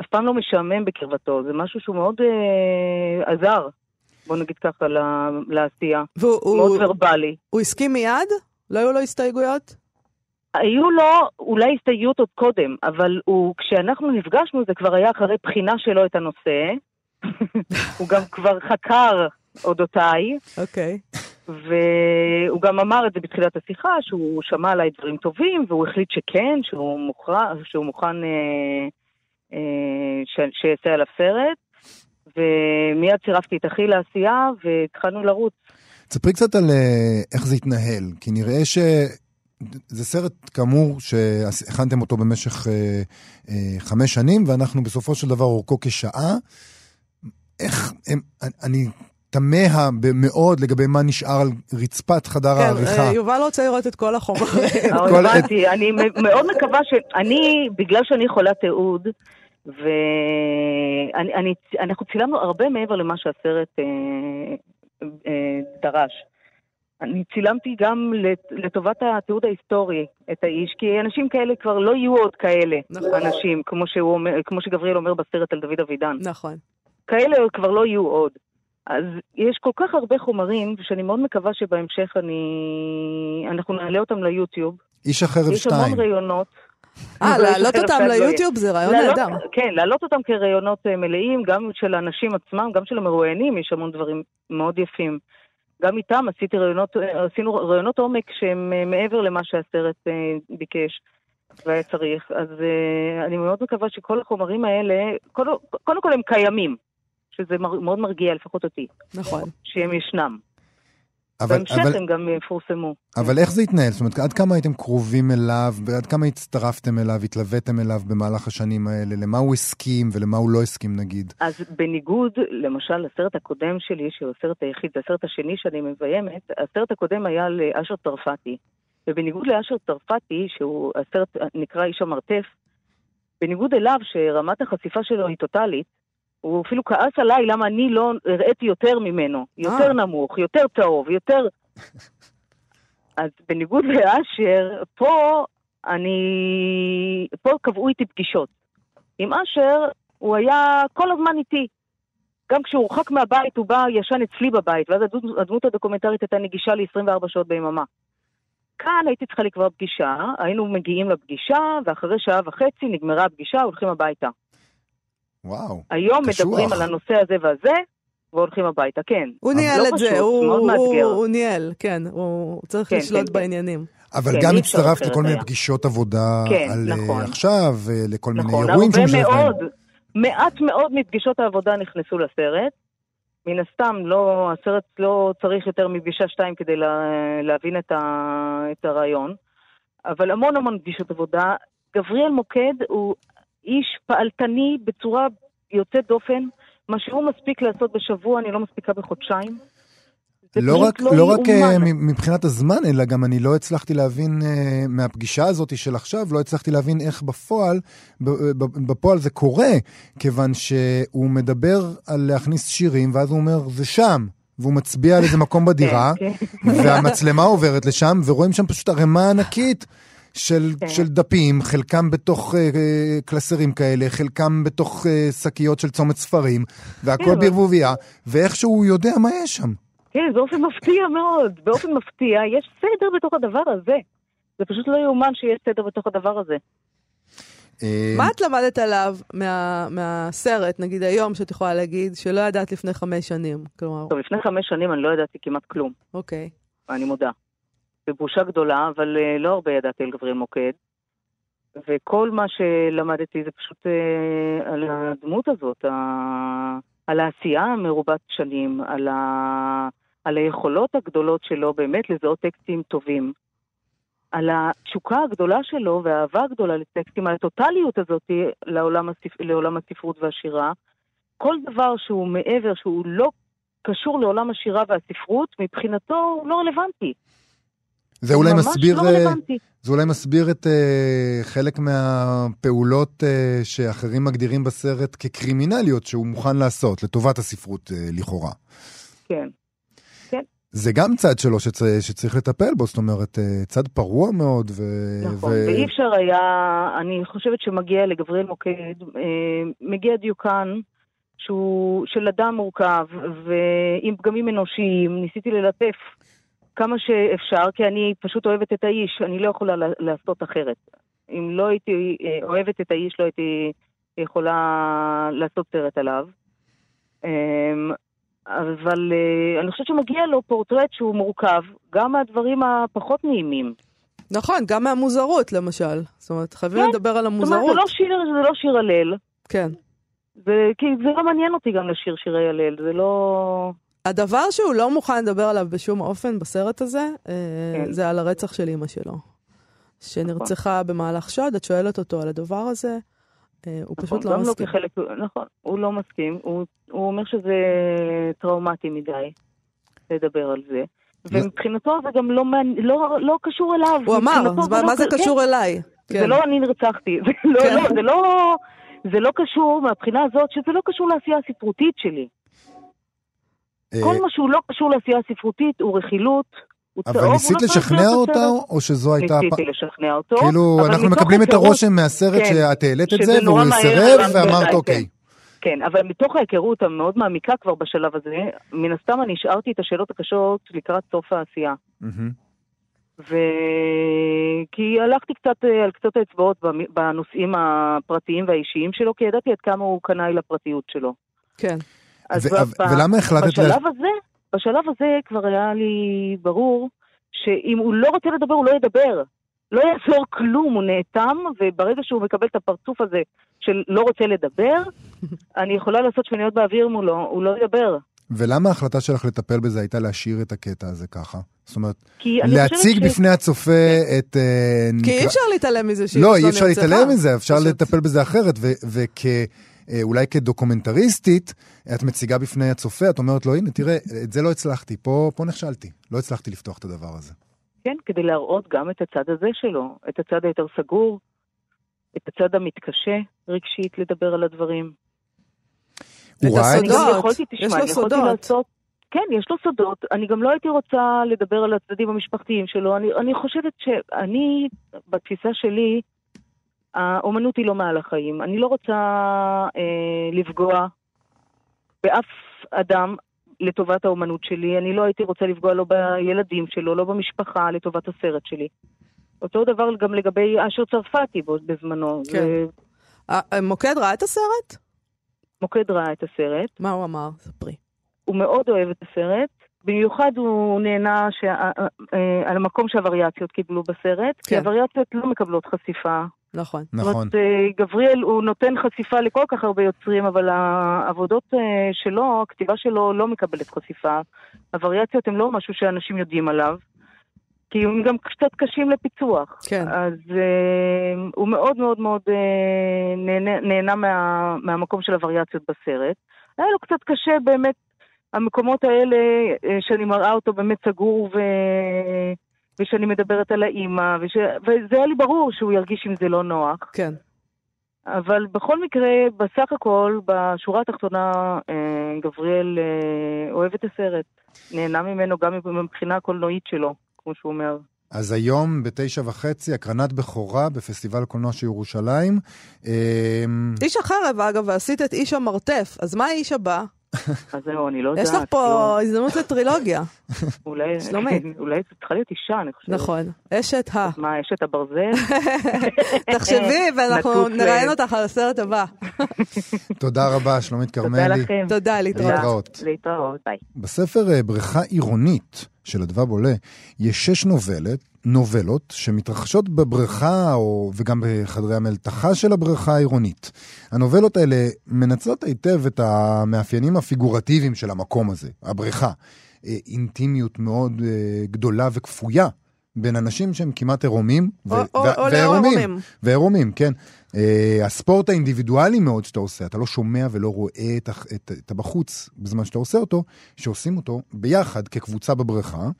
אף פעם לא משעמם בקרבתו, זה משהו שהוא מאוד אה, עזר, בוא נגיד ככה, לעשייה. והוא מאוד הוא, ורבלי. הוא הסכים מיד? לא היו לו הסתייגויות? היו לו אולי הסתייגויות עוד קודם, אבל הוא, כשאנחנו נפגשנו זה כבר היה אחרי בחינה שלו את הנושא. הוא גם כבר חקר אודותיי, אוקיי. והוא גם אמר את זה בתחילת השיחה, שהוא שמע עליי דברים טובים, והוא החליט שכן, שהוא, מוכר, שהוא מוכן אה, אה, ש- שיעשה עליו סרט. ומיד צירפתי את אחי לעשייה, והתחלנו לרוץ. תספרי קצת על אה, איך זה התנהל, כי נראה ש... זה סרט כאמור שהכנתם אותו במשך אה, אה, חמש שנים, ואנחנו בסופו של דבר אורכו כשעה. איך, הם, אני תמה מאוד לגבי מה נשאר על רצפת חדר כן, העריכה. אה, יובל רוצה לראות את כל החומרים. כל- הבנתי, אני מאוד מקווה ש... אני, בגלל שאני חולת תיעוד, ואנחנו צילמנו הרבה מעבר למה שהסרט אה, אה, דרש. אני צילמתי גם לט- לטובת התיעוד ההיסטורי את האיש, כי אנשים כאלה כבר לא יהיו עוד כאלה נכון. אנשים, כמו, שהוא אומר, כמו שגבריאל אומר בסרט על דוד אבידן. נכון. כאלה כבר לא יהיו עוד. אז יש כל כך הרבה חומרים, שאני מאוד מקווה שבהמשך אני... אנחנו נעלה אותם ליוטיוב. איש החרב יש המון 2. ראיונות. אה, לא, להעלות אותם לא ליוטיוב זה רעיון נהדר. כן, להעלות אותם כראיונות אה, מלאים, גם של האנשים עצמם, גם של המרואיינים, יש המון דברים מאוד יפים. גם איתם עשיתי ראיונות, אה, עשינו ראיונות עומק שהם אה, מעבר למה שהסרט אה, ביקש והיה צריך. אז אה, אני מאוד מקווה שכל החומרים האלה, קודם, כל הם קיימים, שזה מאוד מרגיע לפחות אותי, נכון. שהם ישנם. אבל, בהמשך אבל, הם גם יפורסמו. אבל איך זה התנהל? זאת אומרת, עד כמה הייתם קרובים אליו, ועד כמה הצטרפתם אליו, התלוויתם אליו במהלך השנים האלה? למה הוא הסכים ולמה הוא לא הסכים נגיד? אז בניגוד, למשל, לסרט הקודם שלי, שהוא הסרט היחיד, זה הסרט השני שאני מביימת, הסרט הקודם היה לאשר צרפתי. ובניגוד לאשר צרפתי, שהוא הסרט נקרא איש המרתף, בניגוד אליו, שרמת החשיפה שלו היא טוטאלית, הוא אפילו כעס עליי למה אני לא הראיתי יותר ממנו. יותר אה. נמוך, יותר צהוב, יותר... אז בניגוד לאשר, פה אני... פה קבעו איתי פגישות. עם אשר, הוא היה כל הזמן איתי. גם כשהוא הורחק מהבית, הוא בא, ישן אצלי בבית, ואז הדמות, הדוקומנטרית הייתה נגישה ל-24 שעות ביממה. כאן הייתי צריכה לקבוע פגישה, היינו מגיעים לפגישה, ואחרי שעה וחצי נגמרה הפגישה, הולכים הביתה. וואו. היום קשוח. מדברים על הנושא הזה והזה, והולכים הביתה, כן. הוא אבל ניהל לא את זה, הוא- הוא מאתגר. הוא ניהל, כן, הוא צריך כן, לשלוט כן, כן. בעניינים. אבל כן, גם הצטרפת לכל מיני היה. פגישות עבודה כן, על אה, נכון. עכשיו, אה, לכל מיני נכון, אירועים הרבה שהוא משתתף בהם. מאוד, מעט מאוד מפגישות העבודה נכנסו לסרט. מן הסתם, לא, הסרט לא צריך יותר מפגישה שתיים כדי לה, להבין את, ה, את הרעיון, אבל המון המון פגישות עבודה. גבריאל מוקד הוא איש פעלתני בצורה יוצאת דופן. מה שהוא מספיק לעשות בשבוע, אני לא מספיקה בחודשיים. לא רק, לא רק אה, יאומן. מ- מבחינת הזמן, אלא גם אני לא הצלחתי להבין אה, מהפגישה הזאת של עכשיו, לא הצלחתי להבין איך בפועל, ב- בפועל זה קורה, כיוון שהוא מדבר על להכניס שירים, ואז הוא אומר, זה שם. והוא מצביע על איזה מקום בדירה, כן, והמצלמה עוברת לשם, ורואים שם פשוט ערימה ענקית של, כן. של דפים, חלקם בתוך אה, אה, קלסרים כאלה, חלקם בתוך אה, שקיות של צומת ספרים, והכל כן, בערבוביה, ואיכשהו הוא יודע מה יש שם. כן, באופן מפתיע מאוד. באופן מפתיע, יש סדר בתוך הדבר הזה. זה פשוט לא יאומן שיש סדר בתוך הדבר הזה. אה, מה את למדת עליו מה, מהסרט, נגיד היום, שאת יכולה להגיד, שלא ידעת לפני חמש שנים? כלומר, טוב, לפני חמש שנים אני לא ידעתי כמעט כלום, אוקיי. אני מודה. זו בושה גדולה, אבל אה, לא הרבה ידעתי על גבריאל מוקד. וכל מה שלמדתי זה פשוט אה, על הדמות הזאת, ה- על העשייה המרובת שנים, על, ה... על היכולות הגדולות שלו באמת לזהות טקסטים טובים. על התשוקה הגדולה שלו והאהבה הגדולה לטקסטים, על הטוטליות הזאת לעולם, הספ... לעולם הספרות והשירה. כל דבר שהוא מעבר, שהוא לא קשור לעולם השירה והספרות, מבחינתו הוא לא רלוונטי. זה אולי ממש מסביר... לא רלוונטי. זה אולי מסביר את uh, חלק מהפעולות uh, שאחרים מגדירים בסרט כקרימינליות שהוא מוכן לעשות לטובת הספרות uh, לכאורה. כן. זה גם צד שלו שצ... שצריך לטפל בו, זאת אומרת, uh, צד פרוע מאוד. ו... נכון, ואי אפשר היה, אני חושבת שמגיע לגבריאל מוקד, מגיע דיוקן שהוא של אדם מורכב ועם פגמים אנושיים, ניסיתי ללטף כמה שאפשר, כי אני פשוט אוהבת את האיש, אני לא יכולה לה- לעשות אחרת. אם לא הייתי אה, אוהבת את האיש, לא הייתי יכולה לעשות סרט עליו. אה, אבל אה, אני חושבת שמגיע לו פורטרט שהוא מורכב, גם מהדברים הפחות נעימים. נכון, גם מהמוזרות, למשל. זאת אומרת, חייבים כן, לדבר על זאת אומרת, המוזרות. זה לא שיר, זה לא שיר הלל. כן. זה, כי זה לא מעניין אותי גם לשיר שירי הלל, זה לא... הדבר שהוא לא מוכן לדבר עליו בשום אופן בסרט הזה, אה, כן. זה על הרצח של אימא שלו. שנרצחה במהלך שוד, את שואלת אותו על הדבר הזה, אה, הוא פשוט נכון, לא גם מסכים. כחלק, נכון, הוא לא מסכים, הוא, הוא אומר שזה טראומטי מדי לדבר על זה. ומבחינתו זה גם לא, לא, לא קשור אליו. הוא אמר, אז מה- לא מה זה כן, קשור אליי? זה כן. לא אני נרצחתי, זה לא, כן. לא, זה לא, זה לא קשור מהבחינה הזאת שזה לא קשור לעשייה הספרותית שלי. אה, כל מה שהוא לא קשור לעשייה הספרותית הוא רכילות, הוא אבל ניסית לשכנע אותה, בסרט. או שזו הייתה... הפ- ניסיתי לשכנע אותו. כאילו, אנחנו מקבלים את הרושם מהסרט כן, שאת העלית את זה, והוא סירב, ואמרת אוקיי. כן, אבל מתוך ההיכרות המאוד מעמיקה כבר בשלב הזה, מן הסתם אני השארתי את השאלות הקשות לקראת סוף העשייה. ו... כי הלכתי קצת אה, על קצות האצבעות בנושאים הפרטיים והאישיים שלו, כי ידעתי עד כמה הוא קנאי לפרטיות שלו. כן. אז ו- ב- ולמה החלטת... לה- בשלב הזה, בשלב הזה כבר היה לי ברור שאם הוא לא רוצה לדבר, הוא לא ידבר. לא יעזור כלום, הוא נאטם, וברגע שהוא מקבל את הפרצוף הזה של לא רוצה לדבר, אני יכולה לעשות שמיניות באוויר מולו, הוא לא ידבר. ולמה ההחלטה שלך לטפל בזה הייתה להשאיר את הקטע הזה ככה? זאת אומרת, להציג ש- בפני הצופה את... אה, כי נקרא- אי אפשר להתעלם מזה שהיא לא, לא אי אפשר. להתעלם מזה, אפשר פשוט. לטפל בזה אחרת, ואולי כדוקומנטריסטית, את מציגה בפני הצופה, את אומרת לו, הנה, תראה, את זה לא הצלחתי, פה פה נכשלתי, לא הצלחתי לפתוח את הדבר הזה. כן, כדי להראות גם את הצד הזה שלו, את הצד היותר סגור, את הצד המתקשה רגשית לדבר על הדברים. הוא ראה את אני גם סודות. יכולתי, יש לו סודות. כן, יש לו סודות. אני גם לא הייתי רוצה לדבר על הצדדים המשפחתיים שלו. אני, אני חושבת שאני, בתפיסה שלי, האומנות היא לא מעל החיים. אני לא רוצה אה, לפגוע באף אדם לטובת האומנות שלי. אני לא הייתי רוצה לפגוע לא בילדים שלו, לא במשפחה, לטובת הסרט שלי. אותו דבר גם לגבי אשר צרפתי בזמנו. כן. זה- אה, אה, מוקד ראה את הסרט? מוקד ראה את הסרט. מה הוא אמר? ספרי. הוא מאוד אוהב את הסרט. במיוחד הוא נהנה שה... אה, על המקום שהווריאציות קיבלו בסרט, כי כן. הווריאציות לא מקבלות חשיפה. נכון. נכון. זאת אומרת, אה, גבריאל, הוא נותן חשיפה לכל כך הרבה יוצרים, אבל העבודות אה, שלו, הכתיבה שלו לא מקבלת חשיפה. הווריאציות הן לא משהו שאנשים יודעים עליו, כי הם גם קצת קשים לפיצוח. כן. אז אה, הוא מאוד מאוד מאוד אה, נהנה, נהנה מה, מהמקום של הווריאציות בסרט. היה לו קצת קשה באמת, המקומות האלה אה, שאני מראה אותו באמת סגור ו... ושאני מדברת על האימא, וש... וזה היה לי ברור שהוא ירגיש עם זה לא נוח. כן. אבל בכל מקרה, בסך הכל, בשורה התחתונה, אה, גבריאל אה, אוהב את הסרט. נהנה ממנו גם מבחינה הקולנועית שלו, כמו שהוא אומר. אז היום בתשע וחצי, הקרנת בכורה בפסטיבל הקולנוע של ירושלים. אה, איש החרב, אגב, ועשית את איש המרתף, אז מה האיש הבא? אז זהו, אני לא יודעת. יש לך פה לא. הזדמנות לטרילוגיה. אולי, שלומית. אולי זו צריכה להיות אישה, אני חושבת. נכון. אשת ה. מה, אשת הברזל? תחשבי, ואנחנו נראיין. אותך על הסרט הבא. תודה רבה, שלומית תודה כרמלי. לכם. תודה, להתראות. להתראות. להתראות, ביי. בספר אה, בריכה עירונית של אדווה בולה, יש שש נובלת, נובלות שמתרחשות בבריכה או, וגם בחדרי המלתחה של הבריכה העירונית. הנובלות האלה מנצלות היטב את המאפיינים הפיגורטיביים של המקום הזה, הבריכה. אה, אינטימיות מאוד אה, גדולה וכפויה בין אנשים שהם כמעט עירומים ו- או- ו- או ועירומים. לעירומים. ועירומים, כן. Uh, הספורט האינדיבידואלי מאוד שאתה עושה, אתה לא שומע ולא רואה את, את, את הבחוץ בזמן שאתה עושה אותו, שעושים אותו ביחד כקבוצה בבריכה.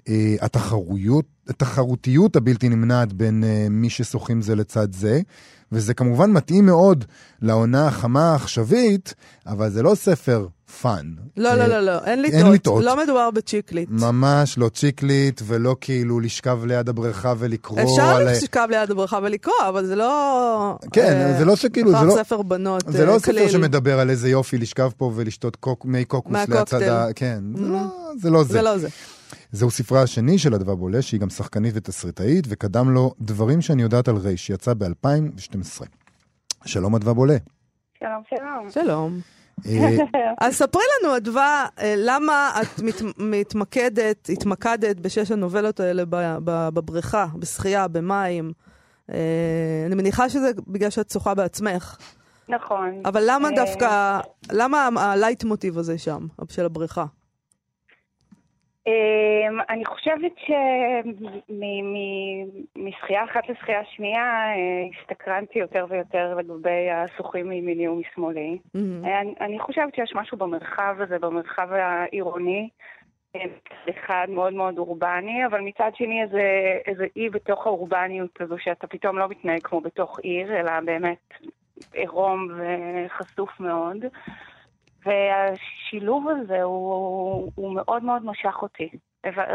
Uh, התחרויות, התחרותיות הבלתי נמנעת בין uh, מי ששוחים זה לצד זה, וזה כמובן מתאים מאוד לעונה החמה העכשווית, אבל זה לא ספר fun. לא, לא, לא, לא, אין אין לטעות. לטעות. לא מדובר ב chick lit. ממש לא chick lit, ולא כאילו לשכב ליד הבריכה ולקרוא אפשר על... לשכב ליד הבריכה ולקרוא, אבל זה לא... כן, אה, זה לא שכאילו, זה לא... ספר בנות, זה לא אה, ספר כליל. שמדבר על איזה יופי לשכב פה ולשתות קוק, מי קוקוס, קוקטייל. ליד ה... כן, זה. לא זה. לא זה. זה לא זה. זהו ספרה השני של אדווה בולה, שהיא גם שחקנית ותסריטאית, וקדם לו דברים שאני יודעת על ריי, שיצא ב-2012. שלום אדווה בולה. שלום, שלום. שלום. אה, אז ספרי לנו, אדווה, למה את מת, מתמקדת, התמקדת בשש הנובלות האלה ב- ב- בבריכה, בשחייה, במים. אה, אני מניחה שזה בגלל שאת שוחה בעצמך, נכון. אבל למה אה, דווקא, למה הלייט מוטיב הזה שם, של הבריכה? אמ, אני חושבת שמשחייה אחת לשחייה שנייה אה, הסתקרנתי יותר ויותר לגבי השוחים מימיני ומשמאלי. מהמם. אה, אני, חושבת שיש משהו במרחב הזה, במרחב העירוני, אה, אחד מאוד מאוד אורבני, אבל מצד שני איזה, איזה אי בתוך האורבניות הזו, שאתה פתאום לא מתנהג כמו בתוך עיר, אלא באמת עירום וחשוף מאוד. והשילוב הזה הוא, הוא מאוד מאוד משך אותי.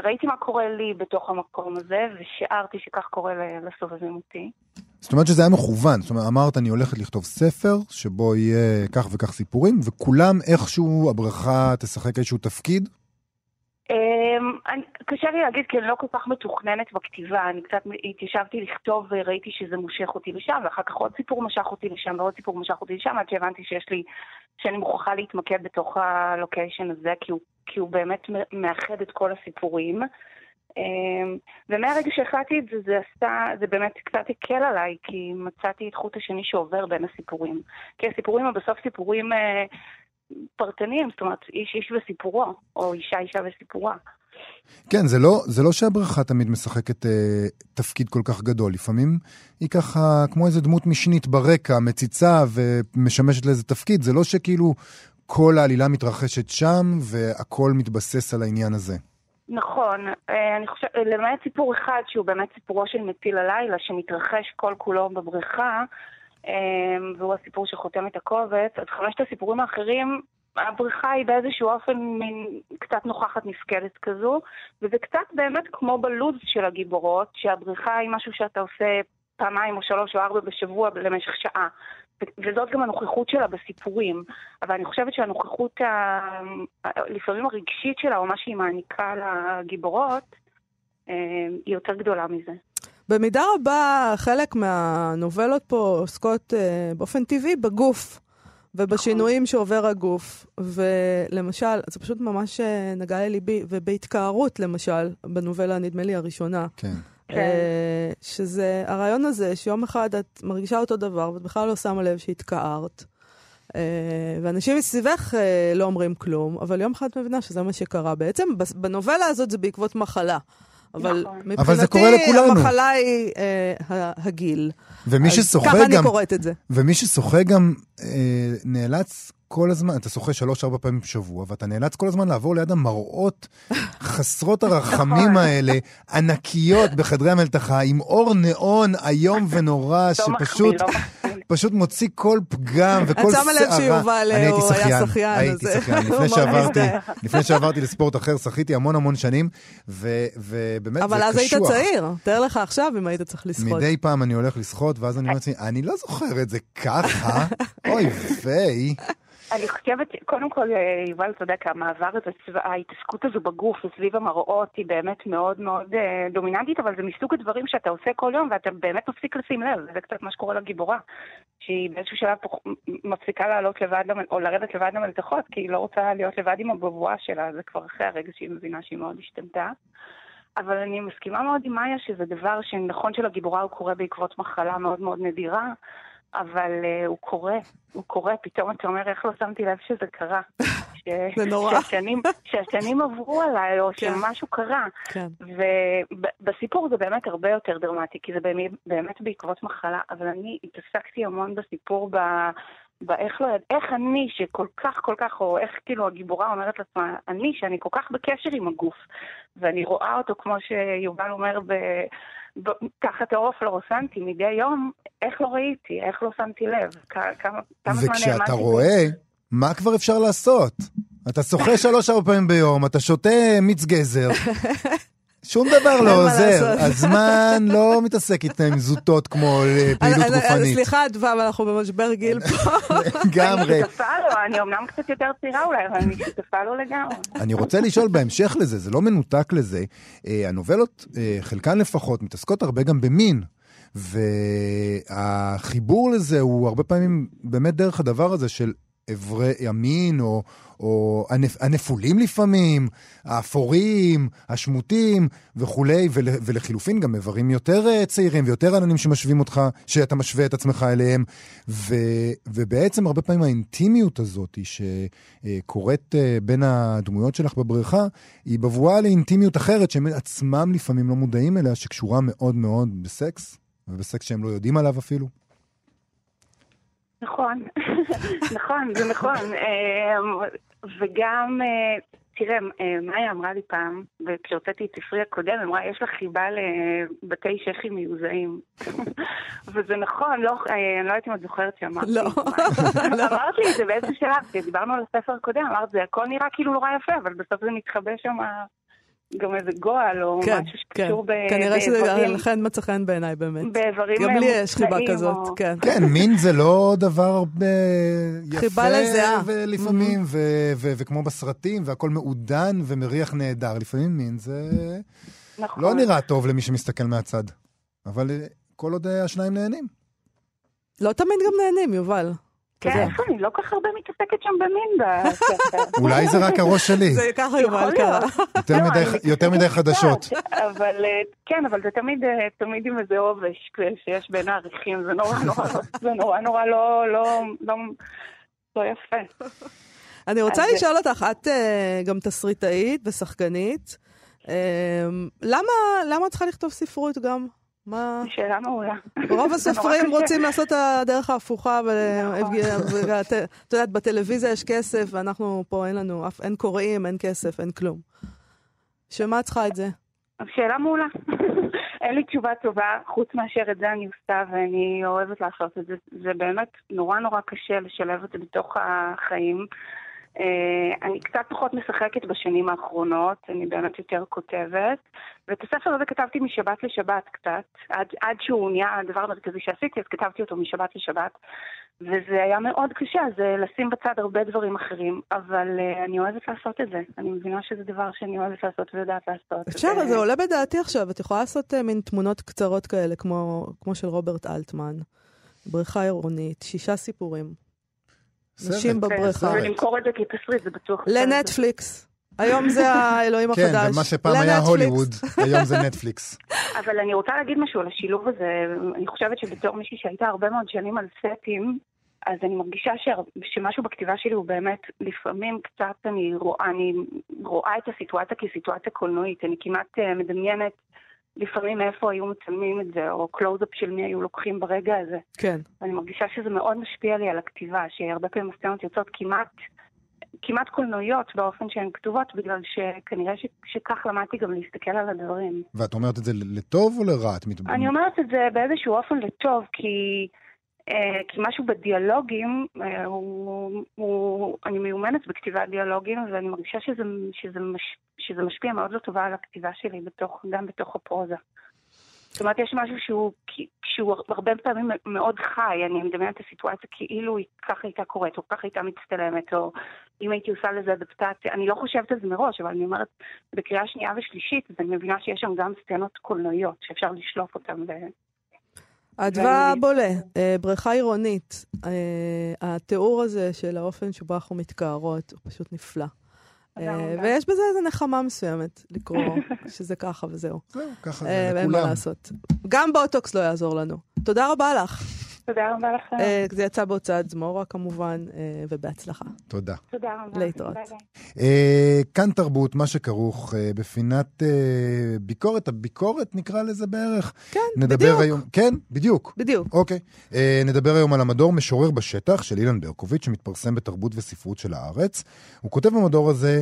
ראיתי מה קורה לי בתוך המקום הזה, ושיערתי שכך קורה לסובבים אותי. זאת אומרת שזה היה מכוון, זאת אומרת, אמרת אני הולכת לכתוב ספר, שבו יהיה כך וכך סיפורים, וכולם איכשהו, הבריכה תשחק איזשהו תפקיד. אמ, אני- קשה לי להגיד כי אני לא כל כך מתוכננת בכתיבה, אני קצת התיישבתי לכתוב וראיתי שזה מושך אותי לשם, ואחר כך עוד סיפור משך אותי לשם ועוד סיפור משך אותי לשם, עד שהבנתי שיש לי, שאני מוכרחה להתמקד בתוך הלוקיישן הזה, כי הוא, כי הוא באמת מאחד את כל הסיפורים. אמ, ומהרגע שהחלטתי את זה, זה עשה, זה באמת קצת הקל עליי, כי מצאתי את חוט השני שעובר בין הסיפורים. כי הסיפורים הם בסוף סיפורים אה, פרטניים, זאת אומרת, איש איש וסיפורו, או אישה אישה וסיפורה. כן, זה לא, זה לא שהבריכה תמיד משחקת אה, תפקיד כל כך גדול. לפעמים היא ככה כמו איזה דמות משנית ברקע, מציצה ומשמשת לאיזה תפקיד. זה לא שכאילו כל העלילה מתרחשת שם והכל מתבסס על העניין הזה. נכון, אה, אני חושבת, למעט סיפור אחד שהוא באמת סיפורו של מציל הלילה, שמתרחש כל כולו בבריכה, אה, והוא הסיפור שחותם את הקובץ, אז חמשת הסיפורים האחרים, הבריכה היא באיזשהו אופן מין קצת נוכחת נפקדת כזו, וזה קצת באמת כמו בלוז של הגיבורות, שהבריכה היא משהו שאתה עושה פעמיים או שלוש או ארבע בשבוע למשך שעה. וזאת גם הנוכחות שלה בסיפורים. אבל אני חושבת שהנוכחות, ה... לפעמים הרגשית שלה, או מה שהיא מעניקה לגיבורות, אה, היא יותר גדולה מזה. במידה רבה, חלק מהנובלות פה עוסקות אה, באופן טבעי בגוף. ובשינויים שעובר הגוף, ולמשל, זה פשוט ממש אה, נגע לליבי, ובהתקערות למשל, בנובלה, נדמה לי, הראשונה, כן. כן. שזה הרעיון הזה שיום אחד את מרגישה אותו דבר, ואת בכלל לא שמה לב שהתקערת. אה, ואנשים מסביבך לא אומרים כלום, אבל יום אחד את מבינה שזה מה שקרה. בעצם בנובלה הזאת זה בעקבות מחלה. אבל נכון. מבחינתי, אבל זה קורה לכולנו. המחלה היא אה, הגיל. ומי ששוחה ככה גם, אני קוראת את זה. ומי ששוחה גם אה, נאלץ כל הזמן, אתה שוחה שלוש-ארבע פעמים בשבוע, ואתה נאלץ כל הזמן לעבור ליד המראות חסרות הרחמים נכון. האלה, ענקיות בחדרי המלתחה, עם אור ניאון איום ונורא, לא שפשוט... פשוט מוציא כל פגם וכל את שערה. שמה לב שיובל, הוא היה שחיין, הייתי שחיין. לפני שעברתי. לפני שעברתי לספורט אחר, שחיתי המון המון שנים, ובאמת זה אבל אז היית קשוח. צעיר, תאר לך עכשיו אם היית צריך לשחות. מדי פעם אני הולך לשחות, ואז אני אומר לעצמי, אני לא זוכר את זה ככה, אוי ויי. אני חושבת, קודם כל, אה, יובל צודק, המעבר הזה, ההתעסקות הזו בגוף וסביב המראות היא באמת מאוד מאוד אה, דומיננטית, אבל זה מסוג הדברים שאתה עושה כל יום ואתה באמת מפסיק לשים לב, זה קצת מה שקורה לגיבורה, שהיא באיזשהו שלב מפסיקה לעלות לבד, או לרדת לבד למלתחות, כי היא לא רוצה להיות לבד עם הבבואה שלה, זה כבר אחרי הרגע שהיא מבינה שהיא מאוד השתנתה. אבל אני מסכימה מאוד עם מאיה שזה דבר שנכון שלגיבורה הוא קורה בעקבות מחלה מאוד מאוד נדירה, אבל uh, הוא קורה, הוא קורה, פתאום אתה אומר איך לא שמתי לב שזה קרה. ש... זה נורא. שהשנים, שהשנים עברו עליי, או כן. שמשהו קרה. כן. ובסיפור זה באמת הרבה יותר דרמטי, כי זה באמת, באמת בעקבות מחלה, אבל אני התעסקתי המון בסיפור ב... באיך לא, איך אני שכל כך כל כך, או איך כאילו הגיבורה אומרת לעצמה, אני שאני כל כך בקשר עם הגוף, ואני רואה אותו כמו שיובל אומר ב... ב... תחת העורף פלורוסנטי מדי יום, איך לא ראיתי, איך לא שמתי לב, כ- כמה, כמה זמן וכשאתה האמנתי רואה, מה כבר אפשר לעשות? אתה שוחה שלוש-ארבע פעמים ביום, אתה שותה מיץ גזר. שום דבר לא עוזר. הזמן לא מתעסק איתן עם זוטות כמו אה, פעילות גופנית. סליחה, אדווה, אבל אנחנו במשבר גיל פה. לגמרי. אני שותפה לו, אני אמנם קצת יותר צעירה אולי, אבל אני שותפה לו לגמרי. אני רוצה לשאול בהמשך לזה, זה לא מנותק לזה, אה, הנובלות, אה, חלקן לפחות, מתעסקות הרבה גם במין. והחיבור לזה הוא הרבה פעמים באמת דרך הדבר הזה של אברי המין, או, או הנפ, הנפולים לפעמים, האפורים, השמוטים וכולי, ול, ולחילופין גם איברים יותר אה, צעירים ויותר עננים שמשווים אותך, שאתה משווה את עצמך אליהם. ו, ובעצם הרבה פעמים האינטימיות הזאת שקורית אה, בין הדמויות שלך בבריכה, היא בבואה לאינטימיות אחרת שהם עצמם לפעמים לא מודעים אליה, שקשורה מאוד מאוד בסקס, ובסקס שהם לא יודעים עליו אפילו. נכון, נכון, זה נכון. אמ, וגם, אה, תראה, אה, מאיה אמרה לי פעם, וכשהוצאתי את ספרי הקודם, אמרה, יש לך חיבה לבתי שחי מיוזעים. וזה נכון, לא, אה, אני לא יודעת אם את זוכרת שאמרתי. לא. לא. אמרת לי את זה באיזשהו שלב, כשדיברנו על הספר הקודם, אמרת, זה הכל נראה כאילו נורא יפה, אבל בסוף זה מתחבא שם גם איזה גועל, או כן, משהו כן. שקשור ב- כנראה שזה לכן מצא חן בעיניי באמת. באיברים גם לי אה, יש חיבה כזאת, או- כן. כן, מין זה לא דבר הרבה יפה. חיבה לזיעה. ולפעמים, ו- ו- וכמו בסרטים, והכל מעודן ומריח נהדר. לפעמים מין זה נכון. לא נראה טוב למי שמסתכל מהצד. אבל אה, כל עוד אה, השניים נהנים. לא תמיד גם נהנים, יובל. כן, איפה אני לא כל כך הרבה מתעסקת שם במין בספר. אולי זה רק הראש שלי. זה ככה יובל קרה. יותר לא, מדי- חדשות. אבל אה, כן, אבל זה תמיד אה, עם איזה עובש שיש בין העריכים, זה נורא נורא, זה נורא נורא לא, לא, לא, לא יפה. אני רוצה אז- לשאול אותך, את אה, גם תסריטאית ושחקנית. אה, למה למה את צריכה לכתוב ספרות גם? מה... שאלה מעולה. רוב הסופרים. רוצים לעשות את הדרך ההפוכה, נכון. ואת יודעת, בטלוויזיה יש כסף, ואנחנו פה אין לנו, אין קוראים, אין כסף, אין כלום. שמה את צריכה את זה? שאלה מעולה. אין לי תשובה טובה, חוץ מאשר את זה אני עושה ואני אוהבת לעשות את זה. זה באמת נורא נורא קשה לשלב את זה בתוך החיים. אה, אני קצת פחות משחקת בשנים האחרונות, אני באמת יותר כותבת. ואת הספר הזה כתבתי משבת לשבת קצת, עד, עד שהוא נהיה הדבר המרכזי שעשיתי, אז כתבתי אותו משבת לשבת. וזה היה מאוד קשה, זה לשים בצד הרבה דברים אחרים, אבל uh, אני אוהבת לעשות את זה. אני מבינה שזה דבר שאני אוהבת לעשות ויודעת לעשות. אפשר, ו- זה עולה בדעתי עכשיו, את יכולה לעשות אה, מין תמונות קצרות כאלה, כמו כמו של רוברט אלטמן. בריכה עירונית, שישה סיפורים. נשים בבריכה. סרט. ולמכור את זה כתסריט, זה בטוח. לנטפליקס. היום זה האלוהים כן, החדש. ומה שפעם היה. הוליווד, היום זה נטפליקס. אבל אני רוצה להגיד משהו על השילוב הזה. אני חושבת שבתור מישהי שהייתה הרבה מאוד שנים על סטים, אז אני מרגישה ש... שמשהו בכתיבה שלי הוא באמת, לפעמים קצת אני רואה, אני רואה את הסיטואציה כסיטואציה קולנועית. אני כמעט אה, מדמיינת לפעמים איפה היו מצלמים את זה, או קלוז-אפ של מי היו לוקחים ברגע הזה. כן. ואני מרגישה שזה מאוד משפיע לי על הכתיבה, שהרבה פעמים הסצנות יוצאות כמעט, כמעט קולנועיות באופן שהן כתובות, בגלל שכנראה ש, שכך למדתי גם להסתכל על הדברים. ואת אומרת את זה לטוב או לרע? את מת- אני אומרת את זה באיזשהו אופן לטוב, כי כי משהו בדיאלוגים, אה, הוא, הוא, אני מיומנת בכתיבת דיאלוגים, ואני מרגישה שזה, שזה, מש, שזה משפיע מאוד לטובה על הכתיבה שלי, בתוך, גם בתוך הפרוזה. זאת אומרת, יש משהו שהוא, שהוא הרבה פעמים מאוד חי, אני מדמיינת את הסיטואציה כאילו היא ככה הייתה קורית, או ככה הייתה מצטלמת, או אם הייתי עושה לזה אדפטציה, אני לא חושבת על זה מראש, אבל אני אומרת, בקריאה שנייה ושלישית, אז אני מבינה שיש שם גם סצנות קולנועיות, שאפשר לשלוף אותן. ו... אדווה בולה, אה, בריכה עירונית, אה, התיאור הזה של האופן שבו אנחנו מתקערות הוא פשוט נפלא. אה, ויש בזה איזו נחמה מסוימת לקרוא שזה ככה וזהו. זהו, ככה אה, זה אין מה לכולם. לעשות. גם בוטוקס לא יעזור לנו. תודה רבה לך. תודה רבה לכם. אה, זה יצא בהוצאת זמורה כמובן, אה, ובהצלחה. תודה. תודה רבה. להתראות. אה, כאן תרבות, מה שכרוך בפינת ביקורת, הביקורת נקרא לזה בערך. כן, נדבר בדיוק. היום, כן, בדיוק. בדיוק. אוקיי. נדבר היום על המדור משורר בשטח של אילן ברקוביץ', שמתפרסם בתרבות וספרות של הארץ. הוא כותב במדור הזה